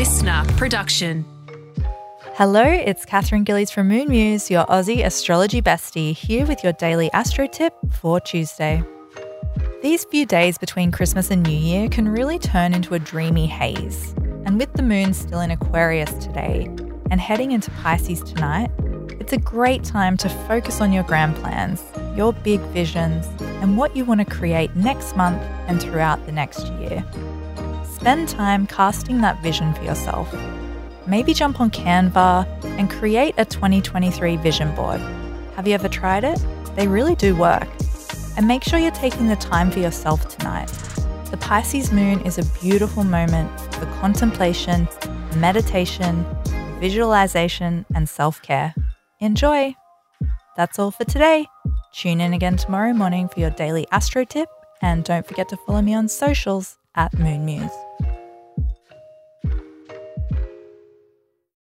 LiSTNR production. Hello, it's Katherine Gillies from Moon Muse, your Aussie astrology bestie, here with your daily astro tip for Tuesday. These few days between Christmas and New Year can really turn into a dreamy haze. And with the moon still in Aquarius today and heading into Pisces tonight, it's a great time to focus on your grand plans, your big visions, and what you want to create next month and throughout the next year. Spend time casting that vision for yourself. Maybe jump on Canva and create a 2023 vision board. Have you ever tried it? They really do work. And make sure you're taking the time for yourself tonight. The Pisces moon is a beautiful moment for contemplation, meditation, visualization, and self care. Enjoy! That's all for today. Tune in again tomorrow morning for your daily astro tip, and don't forget to follow me on socials at Moon Muse.